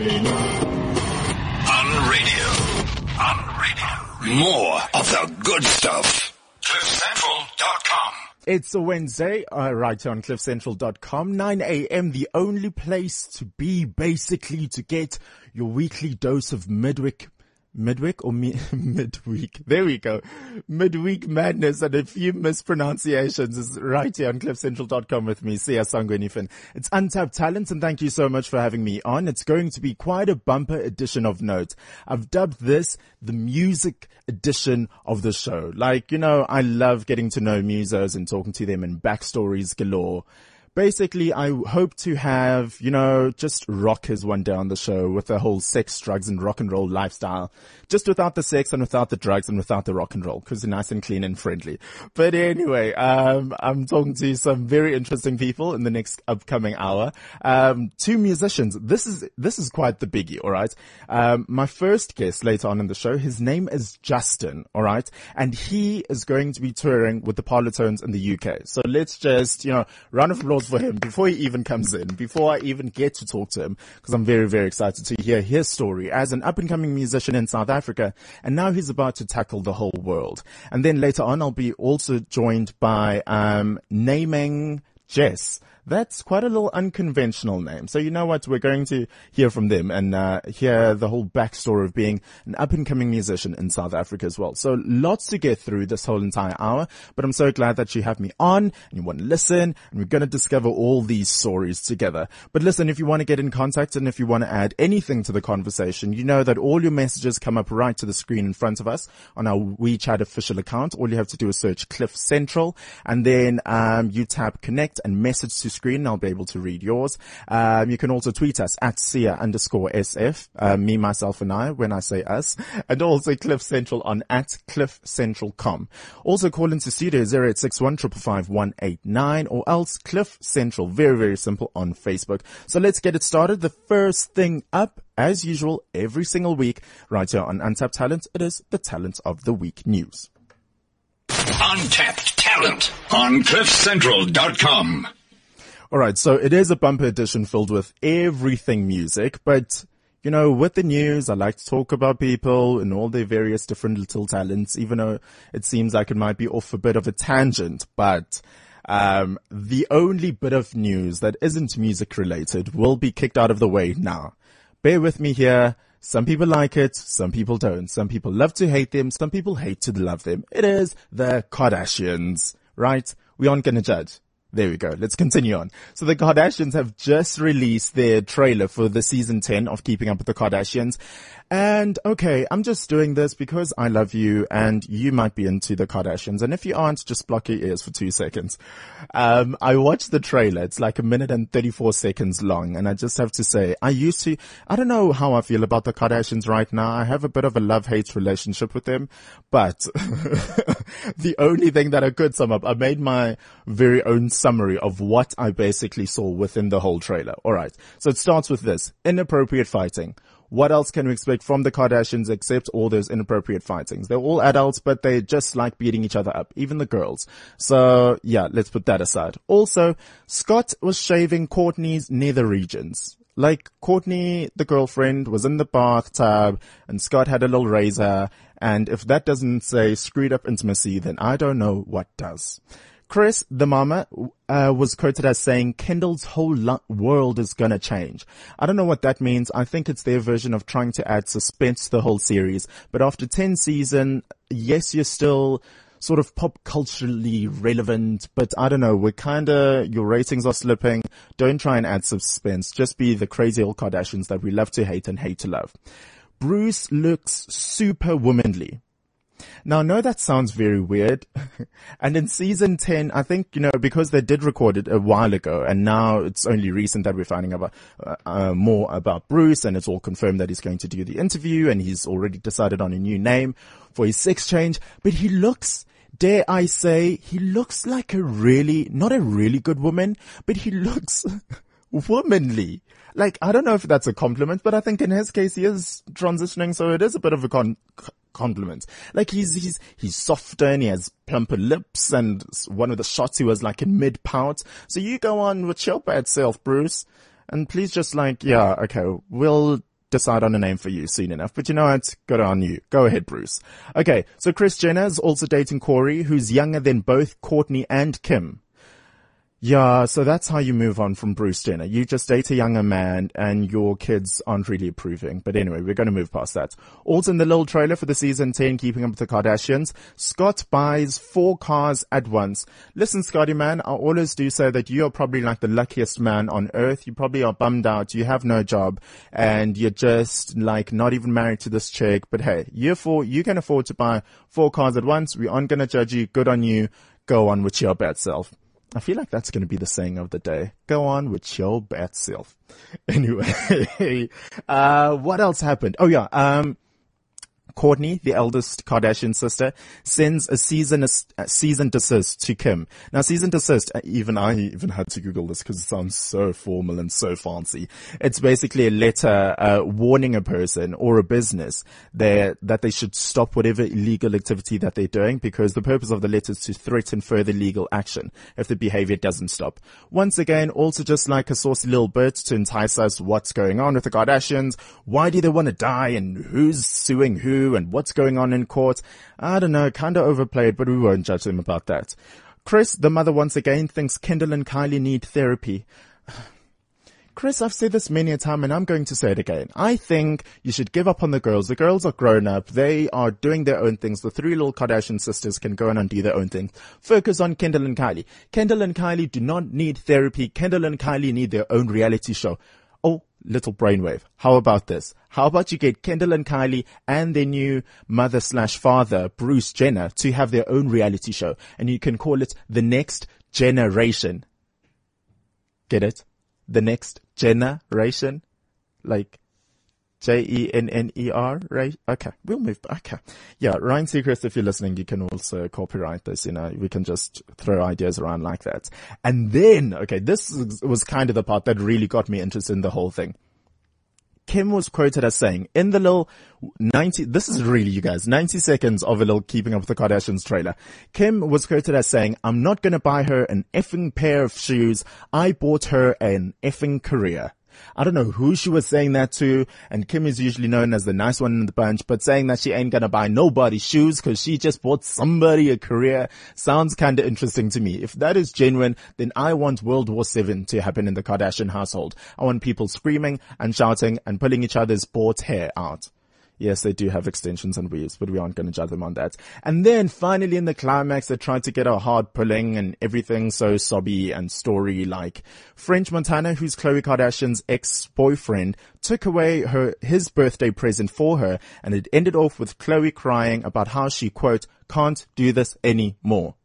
On radio. On radio. More of the good stuff. CliffCentral.com. It's a Wednesday, uh, right here on cliffcentral.com, 9 a.m., the only place to be basically to get your weekly dose of midweek midweek or mi- midweek. There we go. Midweek madness and a few mispronunciations is right here on cliffcentral.com with me, See Sia Sangwenifin. It's Untapped Talent and thank you so much for having me on. It's going to be quite a bumper edition of note. I've dubbed this the music edition of the show. Like, you know, I love getting to know musos and talking to them and backstories galore basically I hope to have, you know, just rockers one day on the show with the whole sex, drugs and rock and roll lifestyle. Just without the sex and without the drugs and without the rock and roll because they're nice and clean and friendly. But anyway, um, I'm talking to some very interesting people in the next upcoming hour. Um, two musicians. This is, this is quite the biggie. All right. Um, my first guest later on in the show, his name is Justin. All right. And he is going to be touring with the Parlotones in the UK. So let's just, you know, round of applause for him before he even comes in, before I even get to talk to him, because I'm very, very excited to hear his story as an up and coming musician in South Africa. And now he's about to tackle the whole world. And then later on, I'll be also joined by, um, naming Jess. That's quite a little unconventional name. So you know what? We're going to hear from them and uh, hear the whole backstory of being an up and coming musician in South Africa as well. So lots to get through this whole entire hour, but I'm so glad that you have me on and you want to listen and we're going to discover all these stories together. But listen, if you want to get in contact and if you want to add anything to the conversation, you know that all your messages come up right to the screen in front of us on our WeChat official account. All you have to do is search Cliff Central and then um, you tap connect and message to screen. and I'll be able to read yours. Um, you can also tweet us at Sia underscore SF, uh, me, myself and I when I say us and also Cliff Central on at Cliff Central com. Also call into studio 0861 189 or else Cliff Central. Very, very simple on Facebook. So let's get it started. The first thing up as usual every single week right here on Untapped Talent. It is the Talent of the Week news. Untapped talent on CliffCentral.com. All right. So it is a bumper edition filled with everything music, but you know, with the news, I like to talk about people and all their various different little talents, even though it seems like it might be off a bit of a tangent, but um, the only bit of news that isn't music related will be kicked out of the way now. Bear with me here. Some people like it, some people don't. Some people love to hate them, some people hate to love them. It is the Kardashians, right? We aren't gonna judge. There we go. Let's continue on. So the Kardashians have just released their trailer for the season 10 of Keeping Up with the Kardashians. And okay, I'm just doing this because I love you and you might be into the Kardashians. And if you aren't, just block your ears for two seconds. Um, I watched the trailer. It's like a minute and 34 seconds long. And I just have to say, I used to, I don't know how I feel about the Kardashians right now. I have a bit of a love-hate relationship with them, but the only thing that I could sum up, I made my very own summary of what I basically saw within the whole trailer. All right. So it starts with this inappropriate fighting. What else can we expect from the Kardashians except all those inappropriate fightings? They're all adults, but they just like beating each other up, even the girls. So yeah, let's put that aside. Also, Scott was shaving Kourtney's nether regions. Like Kourtney, the girlfriend, was in the bathtub and Scott had a little razor. And if that doesn't say screwed up intimacy, then I don't know what does. Kris, the mama, uh, was quoted as saying, Kendall's whole lo- world is gonna change. I don't know what that means. I think it's their version of trying to add suspense to the whole series. But after 10 season, yes, you're still sort of pop culturally relevant, but I don't know, we're kinda, your ratings are slipping. Don't try and add suspense. Just be the crazy old Kardashians that we love to hate and hate to love. Bruce looks super womanly. Now, I know that sounds very weird. and in season 10, I think, you know, because they did record it a while ago and now it's only recent that we're finding out uh, uh, more about Bruce and it's all confirmed that he's going to do the interview and he's already decided on a new name for his sex change, but he looks dare I say, he looks like a really, not a really good woman, but he looks womanly. Like, I don't know if that's a compliment, but I think in his case he is transitioning, so it is a bit of a con- compliment. Like he's, he's, he's softer and he has plumper lips and one of the shots he was like in mid pout. So you go on with your bad self, Bruce. And please just like, yeah, okay, we'll decide on a name for you soon enough. But you know what? Good on you. Go ahead, Bruce. Okay. So Kris Jenner is also dating Corey, who's younger than both Kourtney and Kim. Yeah, so that's how you move on from Bruce Jenner. You just date a younger man and your kids aren't really approving. But anyway, we're going to move past that. Also in the little trailer for the season 10 Keeping Up with the Kardashians, Scott buys four cars at once. Listen, Scotty man, I always do say that you are probably like the luckiest man on earth. You probably are bummed out. You have no job and you're just like not even married to this chick. But hey, you for, you can afford to buy four cars at once. We aren't going to judge you. Good on you. Go on with your bad self. I feel like that's going to be the saying of the day. Go on with your bad self. Anyway, uh, what else happened? Oh yeah, um, Kourtney, the eldest Kardashian sister, sends a season a cease and desist to Kim. Now, cease and desist, uh, even I even had to Google this because it sounds so formal and so fancy. It's basically a letter uh, warning a person or a business that that they should stop whatever illegal activity that they're doing because the purpose of the letter is to threaten further legal action if the behavior doesn't stop. Once again, also just like a saucy little bit to entice us what's going on with the Kardashians. Why do they want to die and who's suing who? And what's going on in court. I don't know, kinda overplayed, but we won't judge them about that. Kris, the mother once again thinks Kendall and Kylie need therapy. Kris, I've said this many a time and I'm going to say it again. I think you should give up on the girls. The girls are grown up. They are doing their own things. The three little Kardashian sisters can go and do their own things. Focus on Kendall and Kylie. Kendall and Kylie do not need therapy. Kendall and Kylie need their own reality show. Oh, little brainwave. How about this? How about you get Kendall and Kylie and their new mother slash father, Bruce Jenner, to have their own reality show and you can call it the next generation. Get it? The next generation? Like, J-E-N-N-E-R, right? Okay, we'll move. Okay. Yeah, Ryan Seacrest, if you're listening, you can also copyright this, you know, we can just throw ideas around like that. And then, okay, this was kind of the part that really got me interested in the whole thing. Kim was quoted as saying in the little 90, this is really you guys, 90 seconds of a little keeping up with the Kardashians trailer. Kim was quoted as saying, I'm not to buy her an effing pair of shoes. I bought her an effing career. I don't know who she was saying that to, and Kim is usually known as the nice one in the bunch, but saying that she ain't gonna buy nobody shoes cause she just bought somebody a career sounds kinda interesting to me. If that is genuine, then I want World War VII to happen in the Kardashian household. I want people screaming and shouting and pulling each other's bought hair out. Yes, they do have extensions and weaves, but we aren't going to judge them on that. And then finally in the climax, they tried to get a hard pulling and everything so sobby and story like. French Montana, who's Khloe Kardashian's ex-boyfriend, took away her, his birthday present for her and it ended off with Khloe crying about how she, quote, can't do this anymore.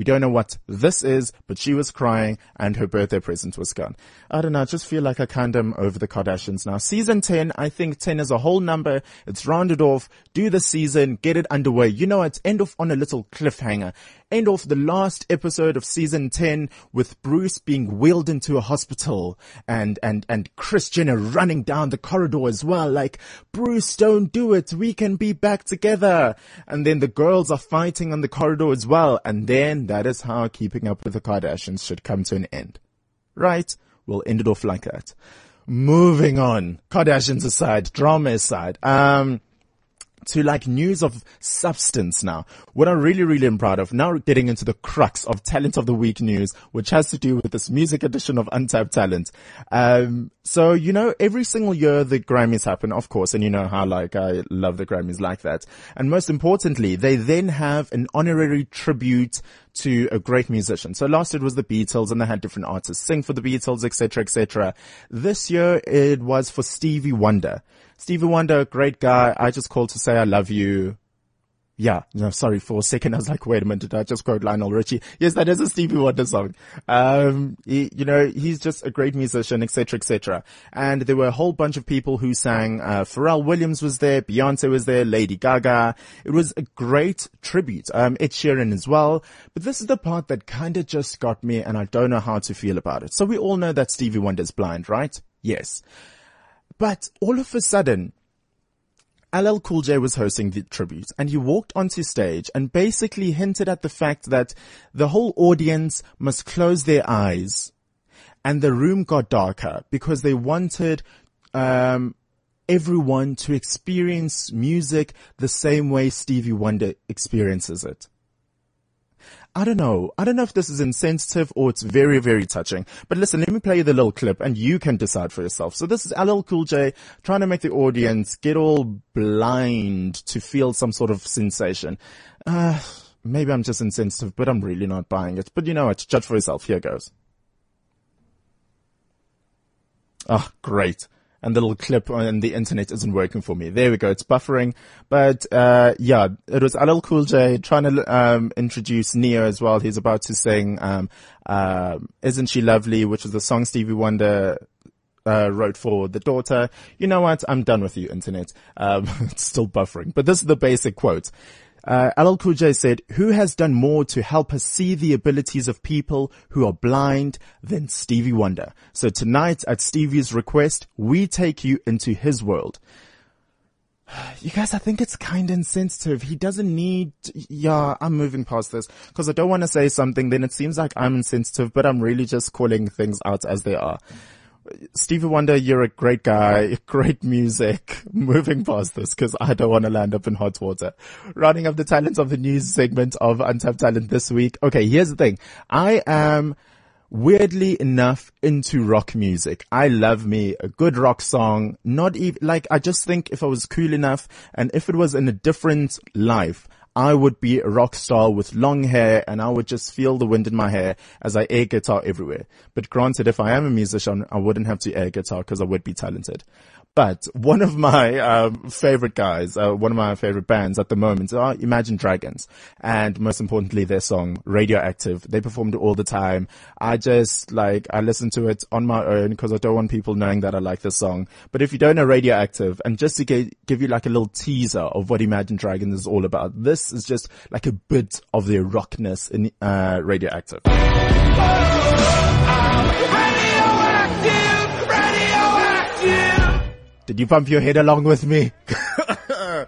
We don't know what this is, but she was crying and her birthday present was gone. I don't know. I just feel like I kind of um, over the Kardashians now. Season 10, I think 10 is a whole number. It's rounded off. Do the season, get it underway. You know, it's end off on a little cliffhanger end off the last episode of season 10 with Bruce being wheeled into a hospital and, and, and Kris Jenner running down the corridor as well. Like, Bruce, don't do it. We can be back together. And then the girls are fighting on the corridor as well. And then that is how keeping up with the Kardashians should come to an end. Right? We'll end it off like that. Moving on. Kardashians aside, drama aside. Um, to like news of substance now. What I really, really am proud of now getting into the crux of talent of the week news, which has to do with this music edition of Untapped Talent. Um, so, you know, every single year the Grammys happen, of course, and you know how like I love the Grammys like that. And most importantly, they then have an honorary tribute to a great musician. So last year it was the Beatles and they had different artists sing for the Beatles, etc., etc. This year it was for Stevie Wonder. Stevie Wonder, great guy. I just called to say I love you. Yeah, no, sorry for a second. I was like, wait a minute, did I just quote Lionel Richie? Yes, that is a Stevie Wonder song. Um, he, you know, he's just a great musician, etc., etc. And there were a whole bunch of people who sang. Uh, Pharrell Williams was there, Beyonce was there, Lady Gaga. It was a great tribute. Um, Ed Sheeran as well. But this is the part that kind of just got me, and I don't know how to feel about it. So we all know that Stevie Wonder's blind, right? Yes. But all of a sudden, LL Cool J was hosting the tribute and he walked onto stage and basically hinted at the fact that the whole audience must close their eyes and the room got darker because they wanted, um, everyone to experience music the same way Stevie Wonder experiences it. I don't know. I don't know if this is insensitive or it's very, very touching. But listen, let me play you the little clip and you can decide for yourself. So this is LL Cool J trying to make the audience get all blind to feel some sort of sensation. Uh, maybe I'm just insensitive, but I'm really not buying it. But you know what? Judge for yourself. Here goes. Ah, oh, great and the little clip on the internet isn't working for me. There we go. It's buffering. But, uh, yeah, it was LL Cool J trying to, um, introduce Ne-Yo as well. He's about to sing, um, uh, Isn't She Lovely, which is the song Stevie Wonder, uh, wrote for the daughter. You know what? I'm done with you, internet. Um, it's still buffering, but this is the basic quote. Uh, J said, who has done more to help us see the abilities of people who are blind than Stevie Wonder? So tonight at Stevie's request, we take you into his world. You guys, I think it's kind of insensitive. He doesn't need, yeah, I'm moving past this because I don't want to say something. Then it seems like I'm insensitive, but I'm really just calling things out as they are. Stevie Wonder, you're a great guy, great music. Moving past this because I don't want to land up in hot water. Rounding up the talents of the news segment of Untapped Talent this week. Okay, here's the thing. I am weirdly enough into rock music. I love me a good rock song. Not even, like, I just think if I was cool enough and if it was in a different life, I would be a rock star with long hair and I would just feel the wind in my hair as I air guitar everywhere. But granted, if I am a musician, I wouldn't have to air guitar because I would be talented. But one of my um, favorite guys, uh, one of my favorite bands at the moment are Imagine Dragons, and most importantly, their song "Radioactive." They performed it all the time. I just like I listen to it on my own because I don't want people knowing that I like the song. But if you don't know Radioactive, and just to get, give you like a little teaser of what Imagine Dragons is all about, this is just like a bit of their rockness in uh, Radioactive. Did you bump your head along with me?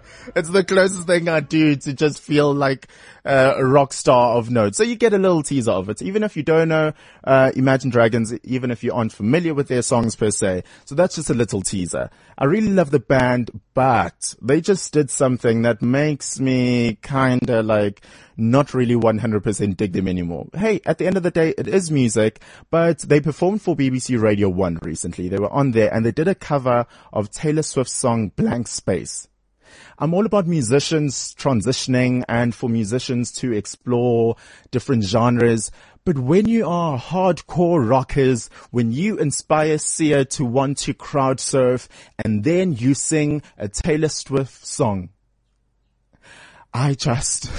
it's the closest thing I do to just feel like a rock star of note. So you get a little teaser of it, even if you don't know uh, Imagine Dragons, even if you aren't familiar with their songs per se. So that's just a little teaser. I really love the band, but they just did something that makes me kinda like not really 100% dig them anymore. Hey, at the end of the day, it is music, but they performed for BBC Radio 1 recently. They were on there and they did a cover of Taylor Swift's song Blank Space. I'm all about musicians transitioning and for musicians to explore different genres. But when you are hardcore rockers, when you inspire Siya to want to crowd surf and then you sing a Taylor Swift song, I just,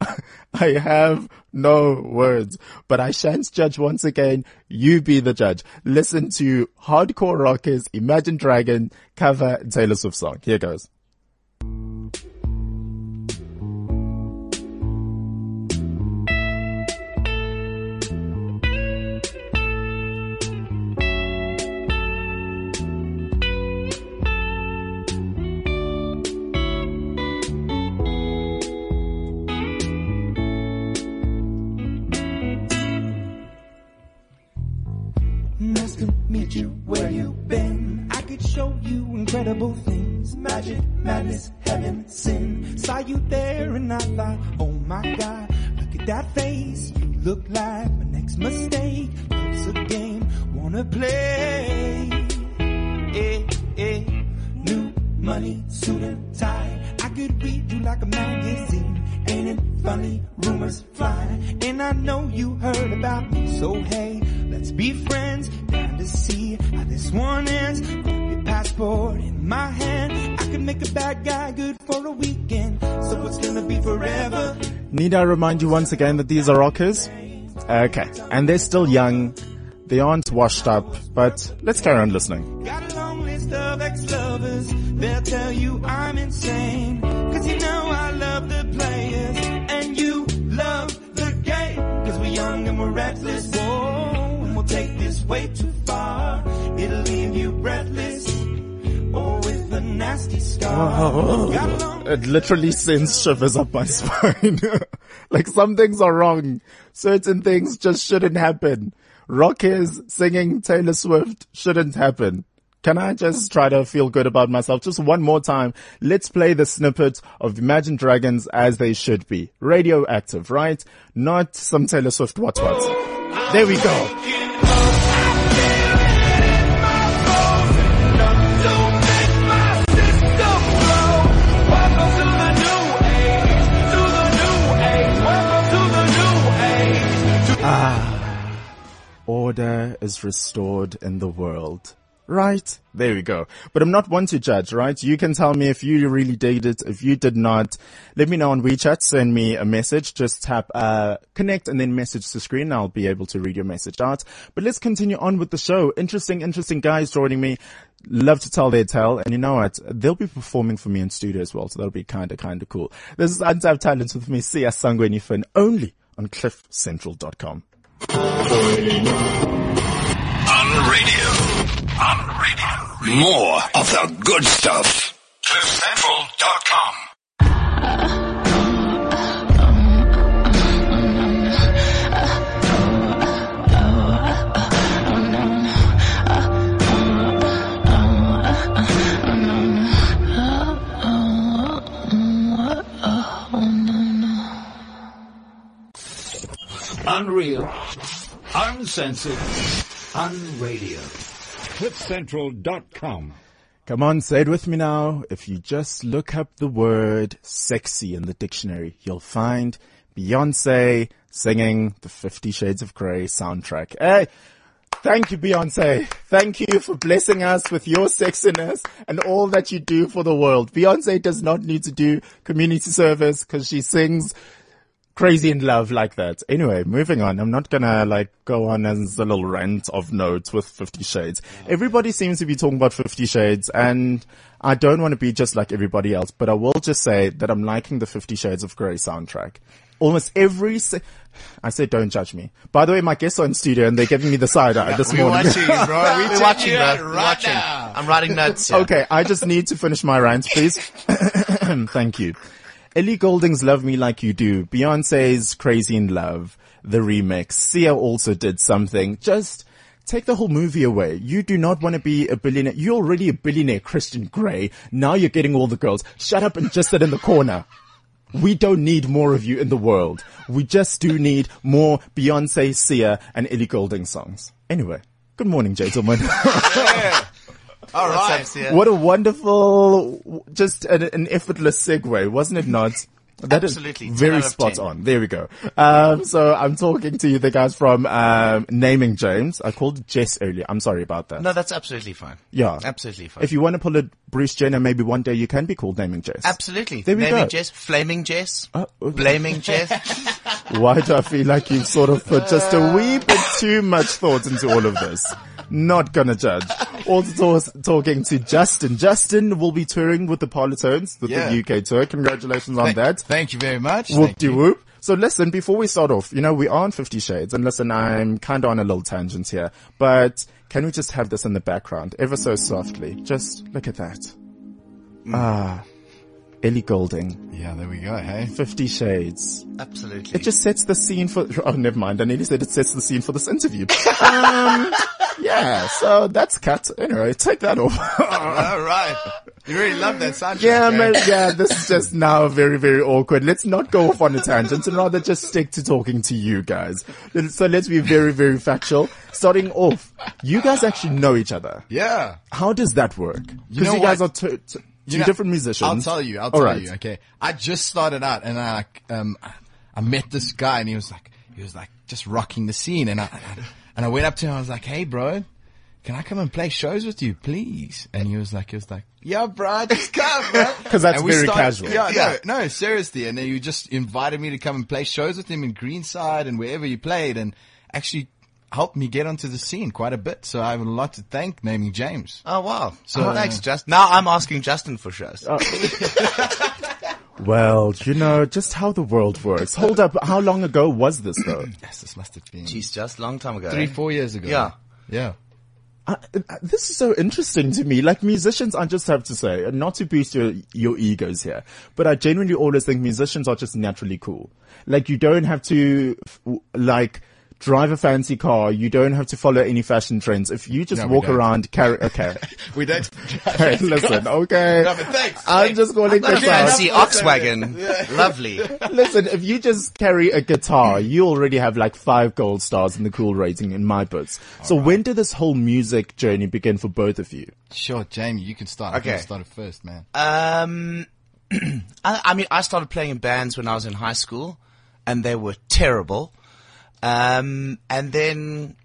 I have no words, but I shan't judge once again. You be the judge. Listen to Hardcore Rockers, Imagine Dragon cover Taylor Swift song. Here goes. Like a magazine. Ain't it funny? Rumors fly. And I know you heard about me. So hey, let's be friends. Down to see how this one ends passport in my hand. I can make a bad guy good for a weekend. So it's gonna be forever. Need I remind you once again that these are rockers? Okay. And they're still young. They aren't washed up, but let's carry on listening. Got a long list of ex-lovers. They'll tell you I'm insane. It literally sends shivers up my spine. like some things are wrong. Certain things just shouldn't happen. Rockers singing Taylor Swift shouldn't happen. Can I just try to feel good about myself? Just one more time. Let's play the snippet of Imagine Dragons as they should be. Radioactive, right? Not some Taylor Swift what what. There we go. Order is restored in the world. Right? There we go. But I'm not one to judge, right? You can tell me if you really did it, if you did not. Let me know on WeChat, send me a message, just tap, uh, connect and then message the screen. I'll be able to read your message out. But let's continue on with the show. Interesting, interesting guys joining me. Love to tell their tale. And you know what? They'll be performing for me in studio as well. So that'll be kinda, kinda cool. This is Untapped Talents with me, Sia Sangweni Finn, only on cliffcentral.com. On radio. On radio. More of the good stuff. CliffCentral.com. Unreal. Uncensored. Unradio. CliffCentral.com. Come on, say it with me now. If you just look up the word sexy in the dictionary, you'll find Beyonce singing the Fifty Shades of Grey soundtrack. Hey, thank you, Beyonce. Thank you for blessing us with your sexiness and all that you do for the world. Beyonce does not need to do community service because she sings crazy in love like that. Anyway, moving on. I'm not gonna like go on as a little rant of notes with Fifty Shades. Everybody seems to be talking about Fifty Shades and I don't want to be just like everybody else, but I will just say that I'm liking the Fifty Shades of Grey soundtrack. Almost every, se- I said don't judge me. By the way, my guests are in studio and they're giving me the side eye this We're morning. watching, bro. We're taking watching, you bro. out We're right watching. now. I'm writing notes. Here. Okay, I just need to finish my rant, please. Thank you. Ellie Goulding's Love Me Like You Do, Beyonce's Crazy in Love, the remix. Sia also did something. Just take the whole movie away. You do not want to be a billionaire. You're already a billionaire, Christian Grey. Now you're getting all the girls. Shut up and just sit in the corner. We don't need more of you in the world. We just do need more Beyonce, Sia, and Ellie Goulding songs. Anyway, good morning, gentlemen. All right. What's up, Siya? What a wonderful, just an, an effortless segue, wasn't it not? That is Absolutely. 10 very spot 10. on. There we go. Um, so I'm talking to you, the guys from um, Naming James. I called Jess earlier. I'm sorry about that. No, that's absolutely fine. yeah, Absolutely fine. If you want to pull it, Bruce Jenner, maybe one day you can be called Naming Jess. Absolutely. There we Naming go. Jess, flaming Jess, Uh, uh, blaming Jess. Why do I feel like you've sort of put just a wee bit too much thought into all of this? Not gonna judge. Also talk- talking to Justin. Justin will be touring with the Parlotones with Yeah. the UK tour. Congratulations on Thank, that. Thank you very much. Whoop de whoop. So listen, before we start off, you know, we are on Fifty Shades and listen, I'm kinda on a little tangent here, but can we just have this in the background ever so softly? Just look at that. Mm. Ah, Ellie Goulding, Yeah, there we go. Hey, Fifty Shades. Absolutely. It just sets the scene for, oh, never mind. I nearly said it sets the scene for this interview. um, yeah, so that's cut. Anyway, take that off. all right. You really love that soundtrack. yeah, eh? man, yeah, this is just now very, very awkward. Let's not go off on a tangent and rather just stick to talking to you guys. So let's be very, very factual. Starting off, you guys actually know each other. Yeah. How does that work? Because know you, guys what? are two, two, You two know, different musicians. I'll tell you. I'll tell right. you. Okay. I just started out and I, um, I met this guy and he was like, he was like just rocking the scene and I, and I, and I went up to him. I was like, Hey bro, can I come and play shows with you, please? And he was like, he was like, yeah, bro, just come, bro. 'Cause that's And we very casual. Yeah, Yeah. no, no, seriously. And then you just invited me to come and play shows with him in Greenside and wherever you played and actually helped me get onto the scene quite a bit. So I have a lot to thank naming James. oh wow. So, So uh, thanks, Justin. Now I'm asking Justin for shows. Well, you know, just how the world works. Hold up. How long ago was this though? Yes, this must have been Jeez, just long time ago. three, eh? four years ago. Yeah. Yeah. Uh, uh, this is so interesting to me. Like musicians, I just have to say, not to boost your, your egos here, but I genuinely always think musicians are just naturally cool. Like you don't have to, like, drive a fancy car. You don't have to follow any fashion trends. If you just No, walk around, carry, okay. We don't. Hey, listen, okay. No, but thanks, I'm thanks. just calling Got a this out. fancy Oxwagon. Lovely. Listen, if you just carry a guitar, you already have like five gold stars in the cool rating in my books. So when did this whole music journey begin for both of you? Sure, Jamie, you can start. I Okay. start I started first, man. Um, I, I mean, I started playing in bands when I was in high school, and they were terrible. Um, and then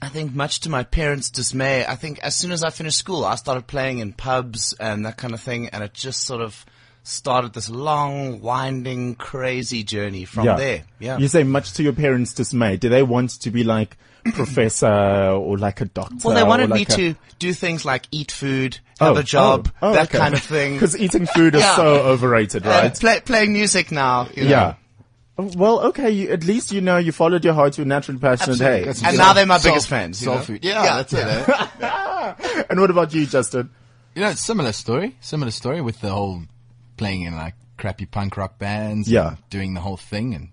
I think, much to my parents' dismay, I think as soon as I finished school, I started playing in pubs and that kind of thing, and it just sort of started this long, winding, crazy journey from there. Yeah. You say much to your parents' dismay. Do they want to be like professor or like a doctor? well, they wanted or me a- to do things like eat food, have Oh, a job, oh, oh, that okay. kind of thing. Because eating food is Yeah. so overrated, And right? play, playing music now. You know. Yeah. Well, okay. You, at least you know you followed your heart. You're naturally passionate. Absolutely. Hey. That's- And now they're my biggest fans, Soul know? food. Yeah, Yeah. that's it. eh? And what about you, Justin? You know, it's similar story. Similar story with the whole playing in like crappy punk rock bands. and Yeah. doing the whole thing and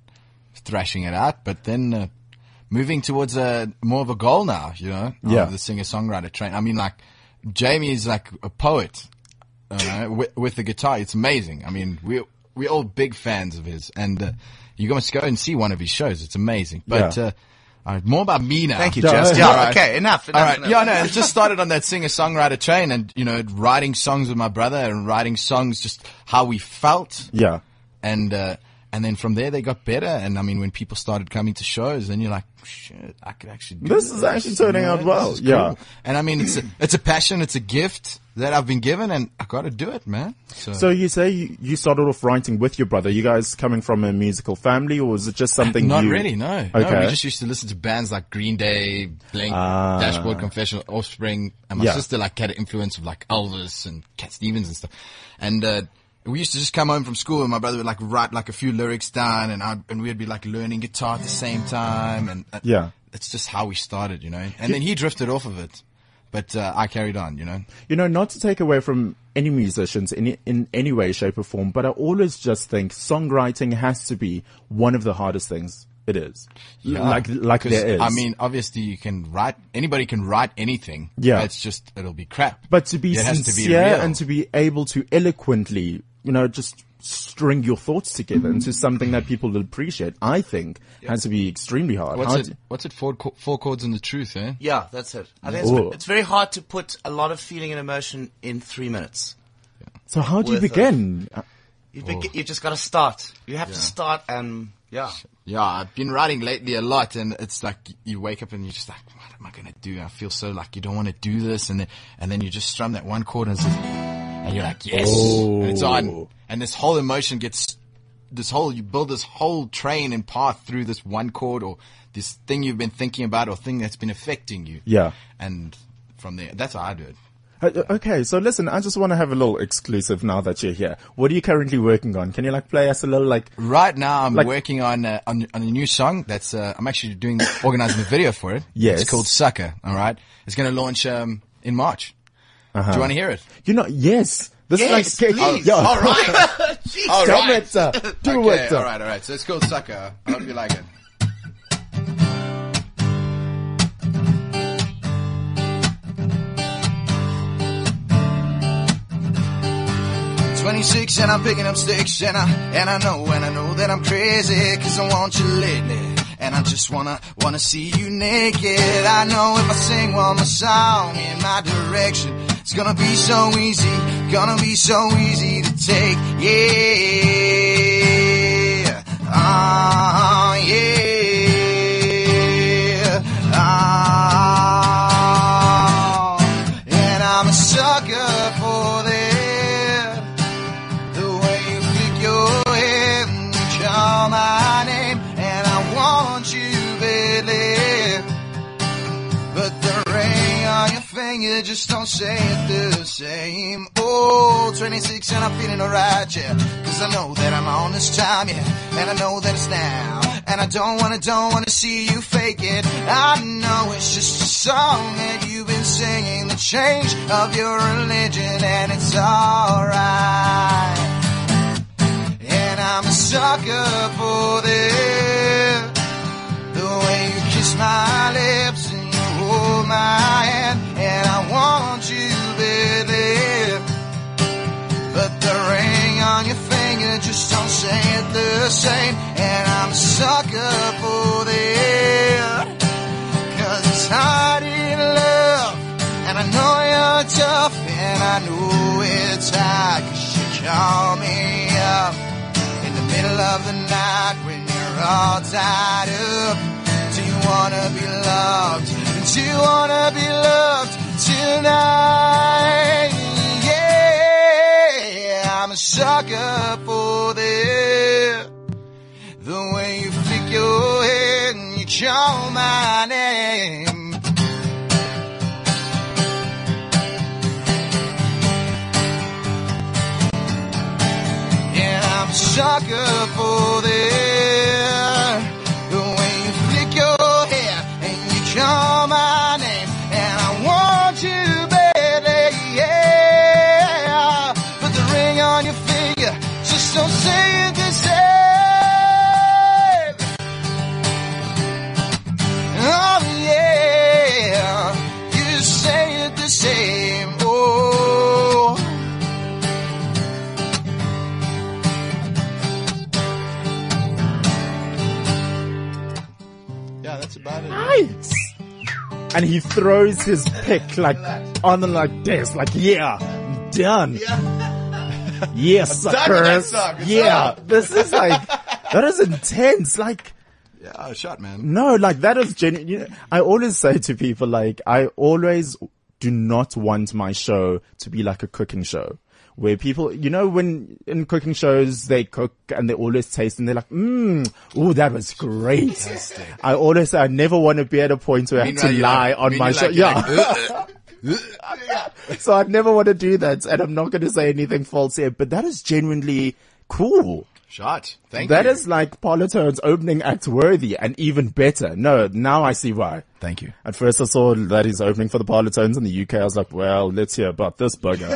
thrashing it out. But then uh, moving towards a more of a goal now. You know, Yeah. the singer songwriter train. I mean, like Jamie is like a poet. You know, with, with the guitar, it's amazing. I mean, we we're all big fans of his, and uh, you must go and see one of his shows. It's amazing. But Yeah. uh, all right, more about me now. Thank you, Yeah, Just. yeah, Yeah, right. okay, enough. enough All right. enough. Yeah, no, it just started on that singer-songwriter train and, you know, writing songs with my brother and writing songs just how we felt. Yeah. And, uh, and then from there they got better. And I mean, when people started coming to shows, then you're like, shit, I could actually do This this. is actually turning You know, out well. Yeah. cool. And I mean, it's a, it's a passion. It's a gift that I've been given and I got to do it, man. So, So you say you, you started off writing with your brother. You guys coming from a musical family, or was it just something? not you- really, no. Okay. No, we just used to listen to bands like Green Day, Blink, Ah. Dashboard Confessional, Offspring, and my Yeah. sister like had an influence of like Elvis and Cat Stevens and stuff. And, uh, we used to just come home from school and my brother would like write like a few lyrics down and I and we'd be like learning guitar at the same time and uh, Yeah. it's just how we started, you know. And then he drifted off of it, but uh, I carried on, you know. You know, not to take away from any musicians in in any way, shape, or form, but I always just think songwriting has to be one of the hardest things it is. like like 'Cause, there is. I mean, obviously you can write. Anybody can write anything. Yeah. It's just it'll be crap. but to be It has to be real. and to be able to eloquently, you know, just string your thoughts together into something that people will appreciate, I think has to be extremely hard. What's How it? What's it? Four, four chords and the truth, eh? Yeah, that's it. I think it's, it's very hard to put a lot of feeling and emotion in three minutes. so how do you Worth it. begin? You, be- you just got to start. You have to start and yeah. Yeah, I've been writing lately a lot, and it's like you wake up and you're just like, what am I gonna do? I feel so like you don't want to do this, and then and then you just strum that one chord and, and you're like, yes, and it's on, oh. and this whole emotion gets, this whole you build this whole train and path through this one chord or this thing you've been thinking about or thing that's been affecting you. Yeah. and from there, that's how I do it. Uh, Okay, so listen, I just want to have a little exclusive now that you're here. What are you currently working on? Can you like play us a little like, Right now, I'm Like- working on, uh, on on a new song. That's uh, I'm actually doing organizing the video for it. Yes. it's called Sucker. All right, it's going to launch um, in March. Uh-huh. Do you want to hear it? you know, yes, this Yes, is like, please. yeah. All right, all Tell right. it, uh, do okay, it. uh. all right, all right. So it's called Sucker. I hope you like it. Twenty-six and I'm picking up sticks and I and I know and I know that I'm crazy 'cause I want you lately and I just wanna wanna see you naked. I know if I sing one more song in my direction, it's gonna be so easy, gonna be so easy to take. Yeah, ah, don't say it the same. Oh, 26 and I'm feeling alright, yeah. Cause I know that I'm on this time, yeah. And I know that it's now. And I don't wanna, don't wanna see you fake it. I know it's just a song that you've been singing, the change of your religion, and it's alright. And I'm a sucker for this. The way you kiss my lips hold my hand, and I want you to badly. But the ring on your finger just don't say it the same, and I'm a sucker for that. Cause it's hard in love, and I know you're tough, and I know it's hard, cause you call me up in the middle of the night when you're all tied up. Do you wanna be loved? Do you wanna be loved tonight? Yeah, I'm a sucker for that. The way you flick your head and you call my name. Yeah, I'm a sucker for that. And he throws his pick like on the like this, like yeah, I'm done. Yeah, suckers. that song. Yeah, this is like that is intense. Like Yeah, shot, man. no, like that is genuine. You know, I always say to people, like I always do not want my show to be like a cooking show. Where people, you know, when in cooking shows they cook and they always taste and they're like, mmm, oh, that was great. I always say I never want to be at a point where I have to lie like- on my meanwhile, show. Yeah. like, so I'd never want to do that and I'm not going to say anything false here, but that is genuinely cool. Shot. Thank That you. is like Parlotone's opening act worthy and even better. No, now I see why. Thank you. At first I saw that he's opening for the Parlotones in the UK. I was like, well, let's hear about this bugger.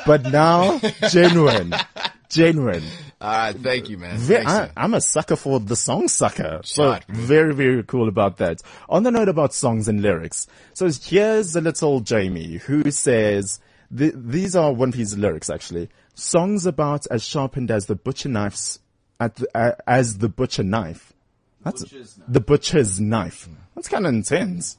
but now, genuine. Genuine. All right, thank you, man. Ve- Thanks, I, I'm a sucker for the song sucker. So Shot. very, very cool about that. On the note about songs and lyrics. So here's a little Jamie who says, th- these are one of his lyrics actually. Songs about as sharpened as the butcher knives at the, uh, as the butcher knife. That's the butcher's knife. That's kind of intense.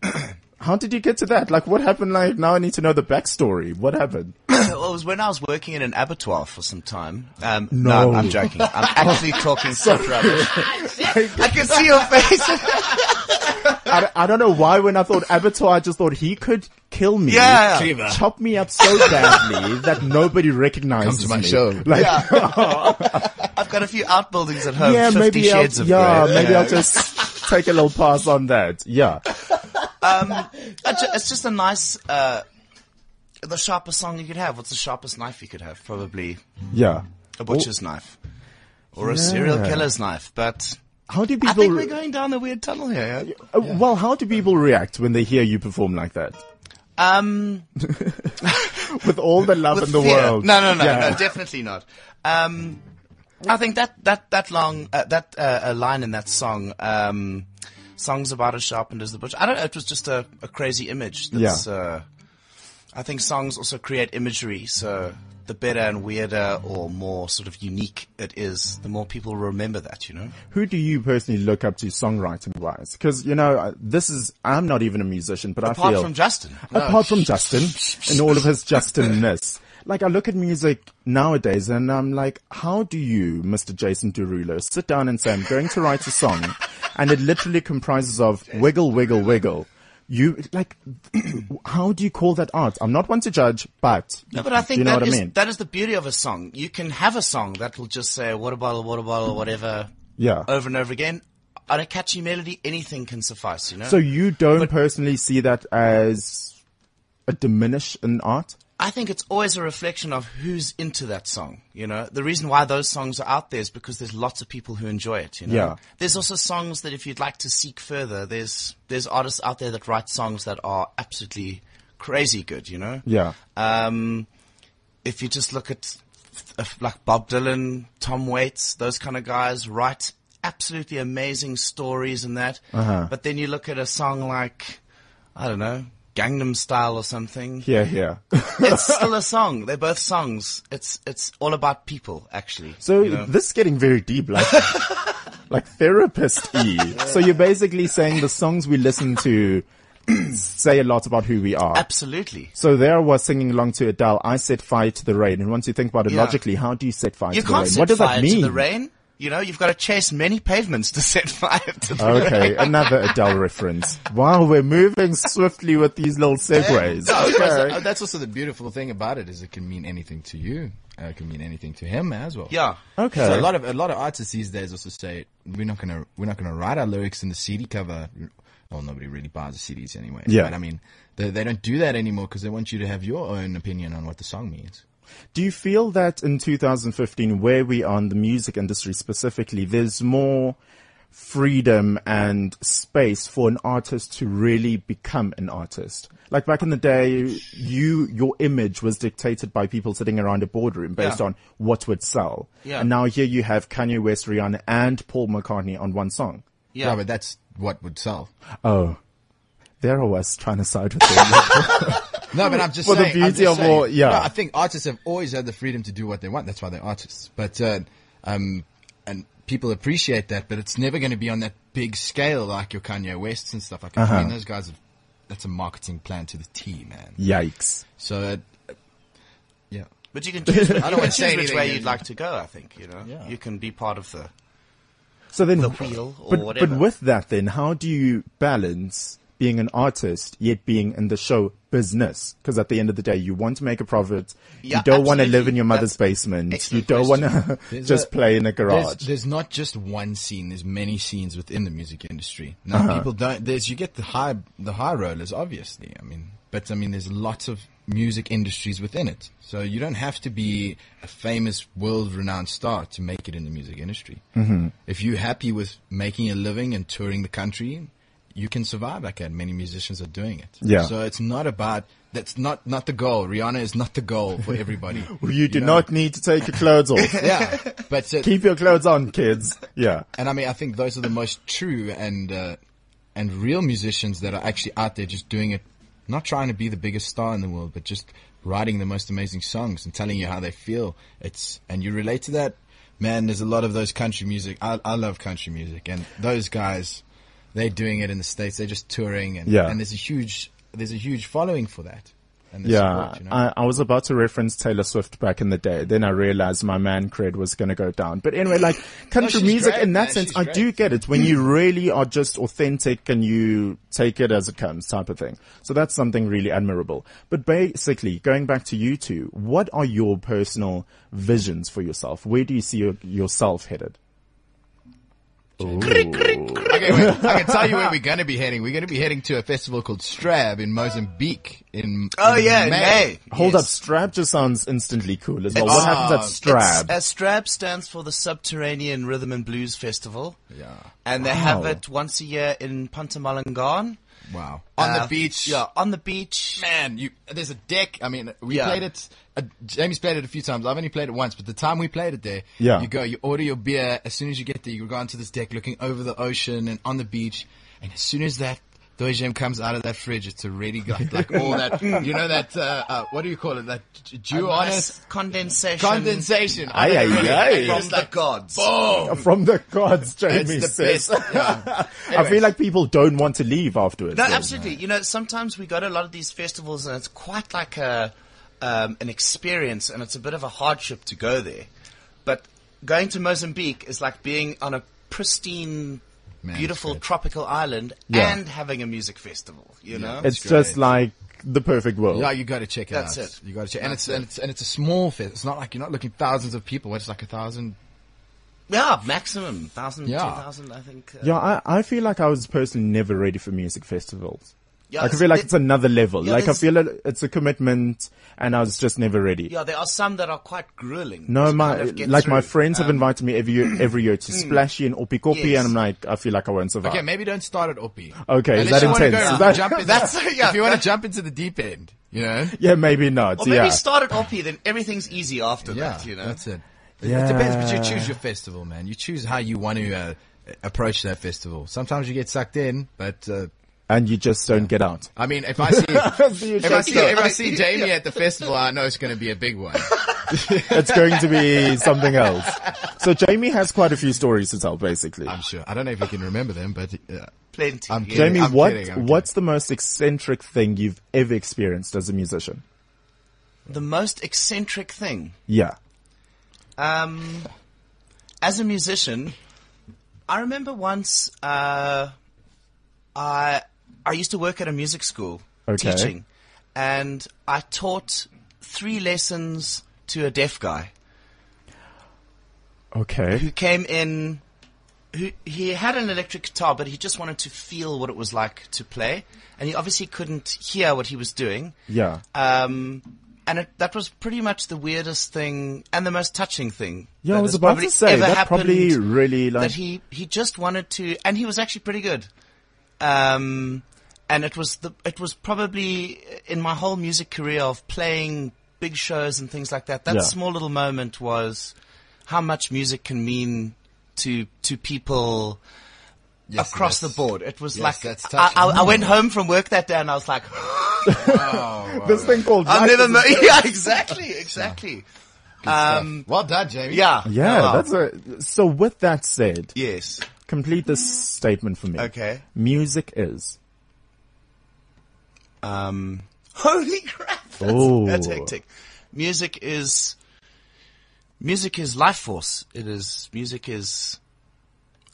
How did you get to that? Like what happened? Like now I need to know the backstory. What happened? well, it was when I was working in an abattoir for some time. Um, No. no. I'm joking. I'm actually talking such rubbish. I can see your face. I, I don't know why when I thought abattoir, I just thought he could kill me, Yeah. Clever. chop me up so badly that nobody recognizes Come to my me. show. Like, I've got a few outbuildings at home. yeah, 50 maybe I'll, shades of yeah, grey. maybe I'll just take a little pass on that. Yeah, It's It's just a nice, uh, the sharpest song you could have. What's the sharpest knife you could have? Probably yeah. a butcher's knife. Or a serial killer's knife. But How do people? I think re- we're going down a weird tunnel here. yeah? uh, Well, how do people react when they hear you perform like that? Um, With all the love in the fear. world. No, no, no, Yeah. no, definitely not. Um, I think that that that long uh, that uh, a line in that song, um, songs about as sharpened as the butcher. I don't know. It was just a, a crazy image. That's, Yeah. Uh, I think songs also create imagery. So the better and weirder or more sort of unique it is, the more people remember that. You know. Who do you personally look up to songwriting wise? Because you know, this is I'm not even a musician, but I feel. Apart from Justin. apart from Justin and all of his Justinness. Like I look at music nowadays and I'm like, how do you, Mr. Jason Derulo, sit down and say, I'm going to write a song and it literally comprises of wiggle, wiggle, wiggle. You, like, how do you call that art? I'm not one to judge, but, No, but I think you know that what is- I mean? that is the beauty of a song. You can have a song that will just say water bottle, water bottle, whatever, Yeah. over and over again. On a catchy melody, anything can suffice, you know? So you don't personally see that as a diminish in art? I think it's always a reflection of who's into that song, you know? The reason why those songs are out there is because there's lots of people who enjoy it, you know? Yeah. There's also songs that if you'd like to seek further, there's, there's artists out there that write songs that are absolutely crazy good, you know? Yeah. Um, if you just look at like Bob Dylan, Tom Waits, those kind of guys write absolutely amazing stories and that. Uh-huh. But then you look at a song like, I don't know, Gangnam Style or something. Yeah, yeah. it's still a song. They're both songs. It's it's all about people, actually. So you know? this is getting very deep, like like therapist y. So you're basically saying the songs we listen to say a lot about who we are. absolutely. So there was singing along to Adele, I set fire to the rain. And once you think about it Yeah. logically, how do you set fire You to the rain? set What does fire that mean? to the rain. You know, you've got to chase many pavements to set fire to the Okay, another Adele reference. Wow, we're moving swiftly with these little segues. No, Okay. uh, that's also the beautiful thing about it is it can mean anything to you. Uh, it can mean anything to him as well. Yeah. Okay. So a lot of a lot of artists these days also say we're not gonna we're not gonna write our lyrics in the CD cover. Well, nobody really buys the CDs anyway. Yeah. But I mean, they, they don't do that anymore because they want you to have your own opinion on what the song means. Do you feel that in 2015, where we are in the music industry specifically, there's more freedom and space for an artist to really become an artist? Like back in the day, you, your image was dictated by people sitting around a boardroom based Yeah. on what would sell. Yeah. And now here you have Kanye West, Rihanna, and Paul McCartney on one song. Yeah, Yeah. but that's what would sell. Oh. There I was trying to side with them. No, but I'm just For saying. I'm beauty just of all- yeah. No, I think artists have always had the freedom to do what they want. That's why they're artists. But uh, um, and people appreciate that, but it's never going to be on that big scale like your Kanye Wests and stuff like that. Uh-huh. I mean, those guys. Have, that's a marketing plan to the T, man. Yikes. So, uh, yeah. But you can choose, you don't wanna say which way you'd like to go, I think, you know. Yeah. You can be part of the, So then, the wheel or but, whatever. But with that then, how do you balance being an artist yet being in the show business? Because at the end of the day, you want to make a profit. Yeah, you don't want to live in your mother's That's basement. You don't want to just a- play in a There's, garage. there's not just one scene. There's many scenes within the music industry. Now Uh-huh. people don't. There's you get the high the high rollers, obviously. I mean, but I mean, there's lots of music industries within it. So you don't have to be a famous world renowned star to make it in the music industry. Mm-hmm. If you're happy with making a living and touring the country, you can survive like that. Many musicians are doing it. Yeah. So it's not about. That's not not the goal. Rihanna is not the goal for everybody. you do know? not need to take your clothes off. Yeah, but uh, Keep your clothes on, kids. Yeah. and I mean, I think those are the most true and uh, and real musicians that are actually out there just doing it, not trying to be the biggest star in the world, but just writing the most amazing songs and telling you how they feel. It's and you relate to that, man. There's a lot of those country music. I, I love country music, and those guys, they're doing it in the states. They're just touring, and Yeah. and there's a huge there's a huge following for that. And Yeah, support, you know? I, I was about to reference Taylor Swift back in the day. Then I realized my man cred was going to go down. But anyway, like country she's music great, in that man. sense, I great. do get it when you really are just authentic and you take it as it comes type of thing. So that's something really admirable. But basically, going back to you two, what are your personal visions for yourself? Where do you see your, yourself headed? Okay, wait, I can tell you where we're going to be heading. We're going to be heading to a festival called Strab in Mozambique in oh in yeah, in May. Hold up, Yes. Strab just sounds instantly cool as well. It's- what happens at Strab? Uh, Strab stands for the Subterranean Rhythm and Blues Festival. Yeah. And they have it once a year in Ponta Malongane. Wow. On Uh, the beach. Yeah, on the beach. Man, you, there's a deck. I mean, we Yeah. played it. Uh, Jamie's played it a few times. I've only played it once, but the time we played it there, Yeah. you go, you order your beer. As soon as you get there, you go onto this deck looking over the ocean and on the beach. And as soon as that Dojam comes out of that fridge, it's already got like all that, you know, that, uh, uh, what do you call it? That j- dew Nice it? condensation. Condensation. Aye, aye, aye. From the gods. Boom. From the gods, Jamie It's the says. best. Yeah. I feel like people don't want to leave afterwards. No, then. absolutely. You know, sometimes we go to a lot of these festivals and it's quite like a um, an experience, and it's a bit of a hardship to go there. But going to Mozambique is like being on a pristine, Man, beautiful tropical island Yeah. and having a music festival. You know, It's It's just like the perfect world. Yeah, you got to check it That's out. it. You got to check, and That's it's and it's and it's a small fest. It's not like you're not looking thousands of people. It's like a thousand. yeah, maximum thousand, Yeah. two thousand, I think. uh, Yeah, I, I feel like I was personally never ready for music festivals. Yeah, like I feel like there- it's another level. Yeah, like I feel like it's a commitment and I was just never ready. Yeah, there are some that are quite grueling. No, my, kind of get like my through. friends have Um, invited me every year, every year to Splashy and Oppikoppi Yes. and I'm like, I feel like I won't survive. Okay, maybe don't start at Oppi. Okay, is that intense? Go, Is that- jump in That's- yeah, if you want to jump into the deep end, you know. yeah, maybe not. Or maybe yeah. start at Oppi, then everything's easy after Yeah, that, you know. that's it. Yeah. It depends, but you choose your festival, man. You choose how you want to uh, approach that festival. Sometimes you get sucked in, but uh, And you just don't get out. I mean, if I see You if I see if I see Jamie at the festival, I know it's going to be a big one. it's going to be something else. So Jamie has quite a few stories to tell, basically. I'm sure. I don't know if you can remember them, but uh, Plenty. I'm kidding. Jamie, I'm what kidding, I'm what's the most eccentric thing you've ever experienced as a musician? The most eccentric thing. Yeah. Um, as a musician, I remember once uh, I I used to work at a music school Okay. teaching, and I taught three lessons to a deaf guy Okay. who came in. Who he had an electric guitar, but he just wanted to feel what it was like to play, and he obviously couldn't hear what he was doing. Yeah. Um, and it, that was pretty much the weirdest thing and the most touching thing. Yeah, I was about to say that happened probably really like that he he just wanted to, and he was actually pretty good. Um, and it was the it was probably in my whole music career of playing big shows and things like that. That Yeah. small little moment was how much music can mean to to people yes, across the board. It was yes, like that's I. I, I went home from work that day and I was like, this thing called I've never is- met. Yeah, exactly, exactly. Um, Well done, Jamie. yeah, Yeah, Wow. that's a, so with that said, yes. Complete this statement for me. Okay. Music is. Um, holy crap! That's, Oh. that's hectic. Music is music is life force. It is music is.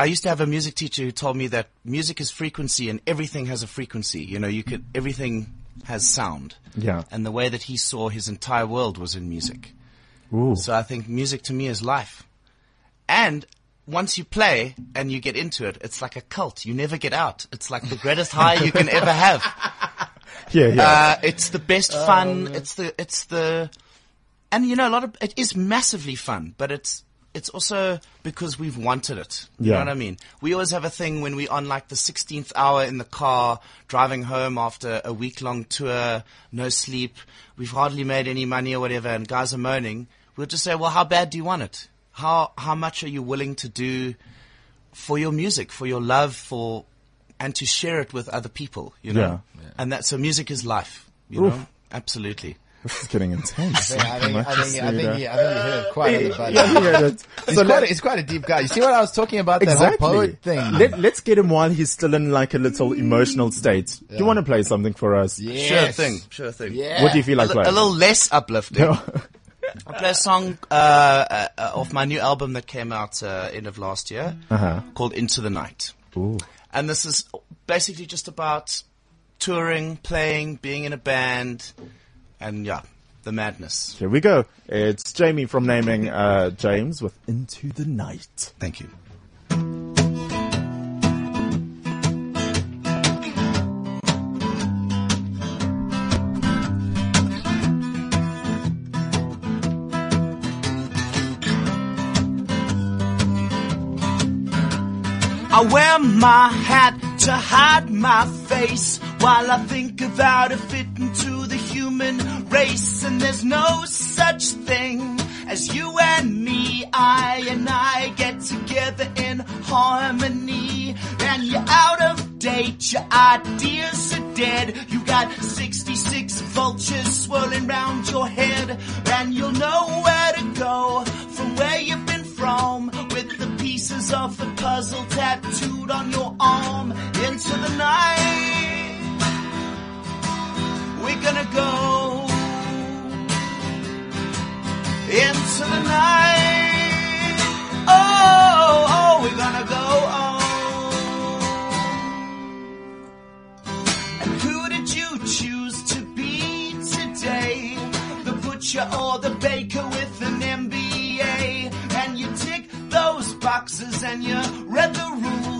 I used to have a music teacher who told me that music is frequency and everything has a frequency. You know, you could everything has sound. Yeah. And the way that he saw his entire world was in music. Ooh. So I think music to me is life. And once you play and you get into it, it's like a cult. You never get out. It's like the greatest high you can ever have. Yeah, yeah. Uh, it's the best fun. It's the, it's the, and you know, a lot of, it is massively fun, but it's, it's also because we've wanted it. You Yeah. know what I mean? We always have a thing when we're on like the 16th hour in the car, driving home after a week long tour, no sleep. We've hardly made any money or whatever, and guys are moaning. We'll just say, well, how bad do you want it? How, how much are you willing to do for your music, for your love, for, and to share it with other people, you know? And that, so music is life, you Oof. know? Absolutely. this is getting intense. I think, I think, I think, I think, Yeah. you- I think you hit it quite on the button. Yeah, he heard it. He's, So quite a, he's quite a deep guy. You see what I was talking about? That whole poet thing. Let, let's get him while he's still in like a little emotional state. Do you want to play something for us? Yes. Sure thing, sure thing. Yeah. What do you feel like a, playing? a little less uplifting. I play a song uh, uh, off my new album that came out uh, end of last year Uh-huh. called Into the Night. Ooh. And this is basically just about touring, playing, being in a band, and yeah, the madness. Here we go. It's Jamie from Naming uh, James with Into the Night. Thank you. I wear my hat to hide my face while I think of how to fit into the human race. And there's no such thing as you and me. I and I get together in harmony. And you're out of date, your ideas are dead. You got 66 vultures swirling round your head. And you'll know where to go from where you've been from with the pieces of the puzzle tattooed on your arm into the night. We're gonna go into the night. Oh, oh, we're gonna go. Oh. And who did you choose to be today? The butcher or the baker boxes and you read the rules.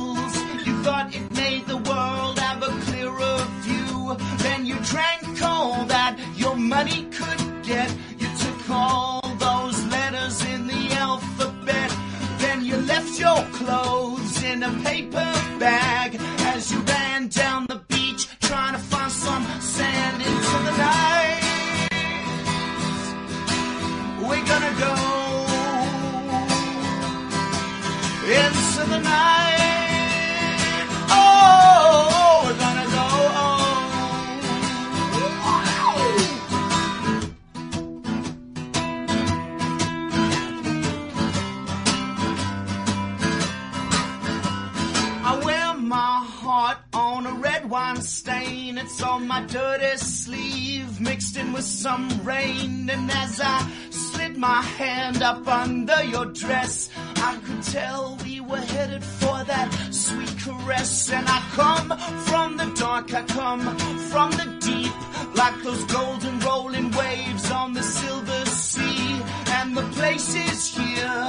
Some rain. And as I slid my hand up under your dress, I could tell we were headed for that sweet caress. And I come from the dark, I come from the deep, like those golden rolling waves on the silver sea. And the place is here,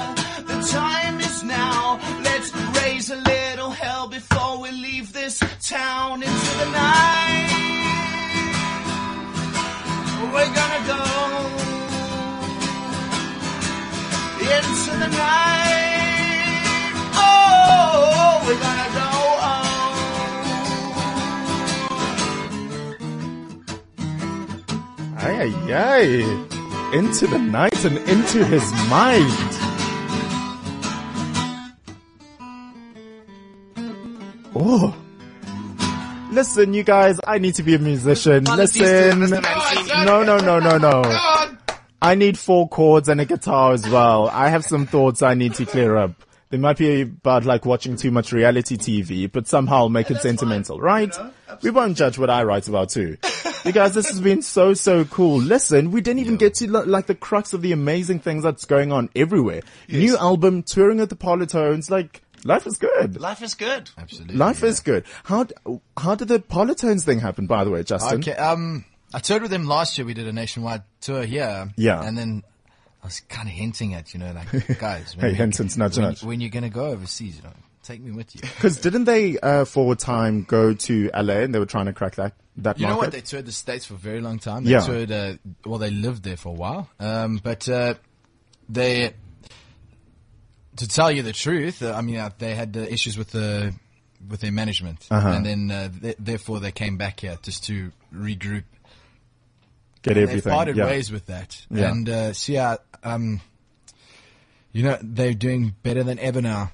the time is now. Let's raise a little hell before we leave this town into the night. We're gonna go into the night. Oh, we're gonna go. Ay, ay, ay. Into the night and into his mind. Oh. Listen, you guys, I need to be a musician. Listen. Mr. Mancini. No, no, no, no, no. I need four chords and a guitar as well. I have some thoughts I need to clear up. They might be about like watching too much reality TV, but somehow I'll make it sentimental, right? we won't judge what I write about too. You guys, this has been so, so cool. Listen, we didn't even get to lo- like the crux of the amazing things that's going on everywhere. New album, touring at the Parlotones, like, life is good. Life is good. Absolutely. Life is good. How, how did the Parlotones thing happen, by the way, Justin? Okay, um, I toured with them last year. We did a nationwide tour here. Yeah. And then I was kind of hinting at, you know, like, guys. Hey, hint, nudge, when, nudge. When you're going to go overseas, you know, take me with you. Because didn't they, uh, for a time go to LA and they were trying to crack that, that You know what? They toured the States for a very long time. They Yeah. toured, uh, well, they lived there for a while. Um, but, uh, they, to tell you the truth, uh, I mean, uh, they had uh, issues with the, with their management. Uh-huh. And then, uh, th- therefore they came back here just to regroup Get They've parted yeah. ways with that. Yeah. And, uh, so yeah, um, you know, they're doing better than ever now.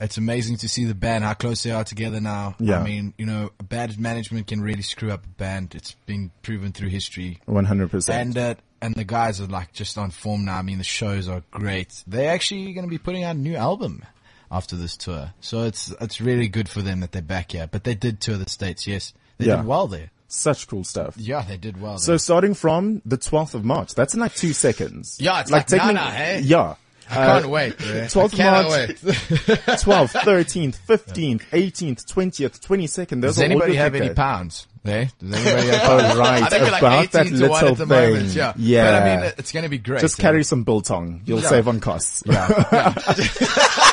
It's amazing to see the band, how close they are together now. Yeah. I mean, you know, bad management can really screw up a band. It's been proven through history. 100%. And, uh, and the guys are like just on form now. I mean, the shows are great. They're actually going to be putting out a new album after this tour. So it's, it's really good for them that they're back here. But they did tour the States, yes. They Yeah. did well there. Such cool stuff. Yeah, they did well So starting from the 12th of March, that's in like two seconds. Yeah, it's like now, taking- now, hey? Yeah. I can't uh, wait. bro. 12th March. wait. 12th, 13th, 15th, 18th, 20th, 22nd. Those Does anybody have any pounds? There? Does anybody have Oh, pounds? right. I think we're like About that 18 to 1 little the moment. thing. Yeah. Yeah. But I mean, it's going to be great. Just carry some biltong. You'll Yeah. save on costs. Yeah.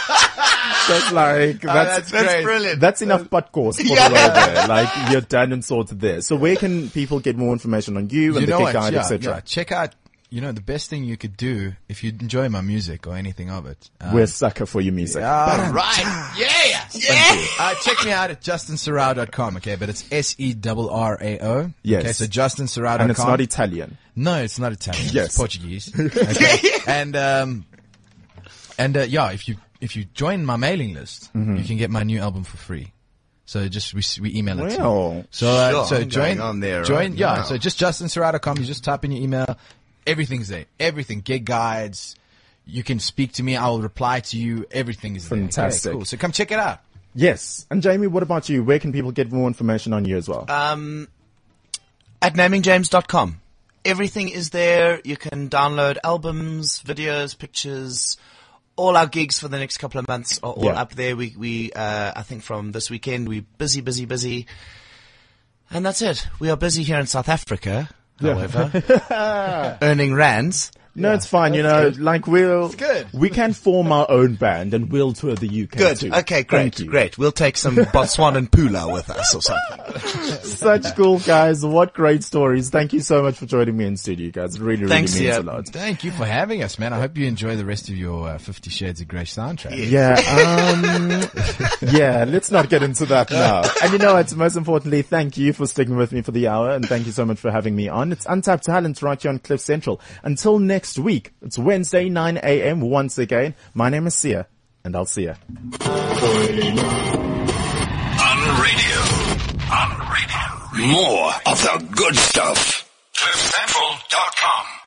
That's like, that's, that's That's great. brilliant. That's enough butt course for the way there. Like you're done and sorted there. So where can people get more information on you and you the know gig what? Yeah, etc.? yeah. Check out, you know, the best thing you could do if you enjoy my music or anything of it. Um, We're sucker for your music. all right. Yeah. Yeah. Uh, check me out at justinserrao.com. Okay. But it's S-E-R-R-A-O. Yes. Okay. So justinserrao.com. and it's not Italian. No, it's not Italian. Yes. It's Portuguese. Okay. and um, and uh, yeah, if you if you join my mailing list, Mm-hmm. you can get my new album for free. So just we we email it. to you. So uh, Sure, so I'm join on there Join right yeah. now. So just justinserrao.com. You just type in your email. Everything's there. Everything. Gig guides. You can speak to me. I will reply to you. Everything is there. Okay, Fantastic. cool. So come check it out. yes. And Jamie, what about you? Where can people get more information on you as well? Um, at namingjames.com. Everything is there. You can download albums, videos, pictures. All our gigs for the next couple of months are all Yeah. up there. We, we, uh, I think from this weekend, we're busy, busy, busy. And that's it. We are busy here in South Africa, however, earning rands. No, it's fine. You know, like we'll, good. we can form our own band and we'll tour the UK Good. too. Okay, Thank great, you. great. We'll take some Botswana and Pula with us or something. Such cool guys. What great stories. Thank you so much for joining me in studio, guys. It really, really Thanks, means yeah. a lot. Thank you for having us, man. I hope you enjoy the rest of your uh, Fifty Shades of Grey soundtrack. Yeah, um, yeah, let's not get into that now. And you know what, most importantly, thank you for sticking with me for the hour and thank you so much for having me on. It's Untapped Talent right here on Cliff Central. Until next week, it's Wednesday, 9 a.m. once again. My name is Siya and I'll see ya. On radio. On radio. More of the good stuff. CliffCentral.com.